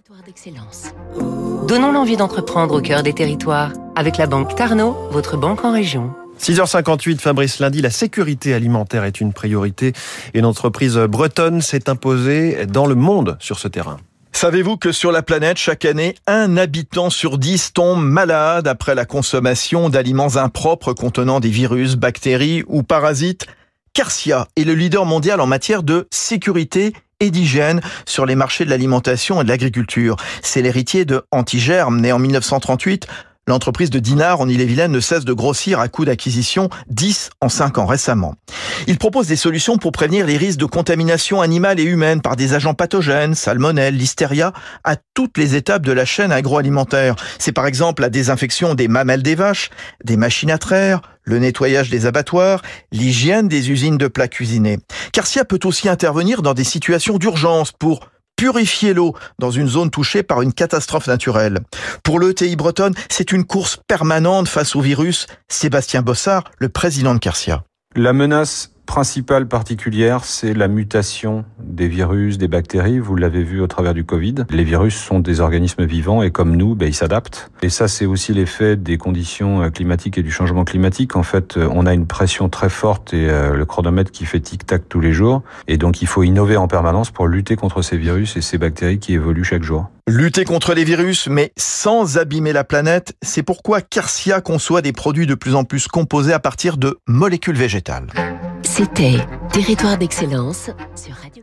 Territoire d'excellence. Donnons l'envie d'entreprendre au cœur des territoires avec la banque Tarno, votre banque en région. 6h58, Fabrice Lundi, la sécurité alimentaire est une priorité. Une entreprise bretonne s'est imposée dans le monde sur ce terrain. Savez-vous que sur la planète, chaque année, un habitant sur dix tombe malade après la consommation d'aliments impropres contenant des virus, bactéries ou parasites? Carcia est le leader mondial en matière de sécurité et d'hygiène sur les marchés de l'alimentation et de l'agriculture. C'est l'héritier de Antigerm, né en 1938, L'entreprise de Dinard en Ille-et-Vilaine ne cesse de grossir à coup d'acquisition, 10 en 5 ans récemment. Il propose des solutions pour prévenir les risques de contamination animale et humaine par des agents pathogènes, salmonelle, listeria, à toutes les étapes de la chaîne agroalimentaire. C'est par exemple la désinfection des mamelles des vaches, des machines à traire, le nettoyage des abattoirs, l'hygiène des usines de plats cuisinés. Carcia peut aussi intervenir dans des situations d'urgence pour purifier l'eau dans une zone touchée par une catastrophe naturelle. Pour l'ETI bretonne, c'est une course permanente face au virus. Sébastien Bossard, le président de Carcia. La menace principale particulière, c'est la mutation des virus, des bactéries. Vous l'avez vu au travers du Covid. Les virus sont des organismes vivants et comme nous, ben, ils s'adaptent. Et ça, c'est aussi l'effet des conditions euh, climatiques et du changement climatique. En fait, euh, on a une pression très forte et euh, le chronomètre qui fait tic-tac tous les jours. Et donc, il faut innover en permanence pour lutter contre ces virus et ces bactéries qui évoluent chaque jour. Lutter contre les virus, mais sans abîmer la planète, c'est pourquoi Carcia conçoit des produits de plus en plus composés à partir de molécules végétales. C'était Territoire d'excellence sur Radio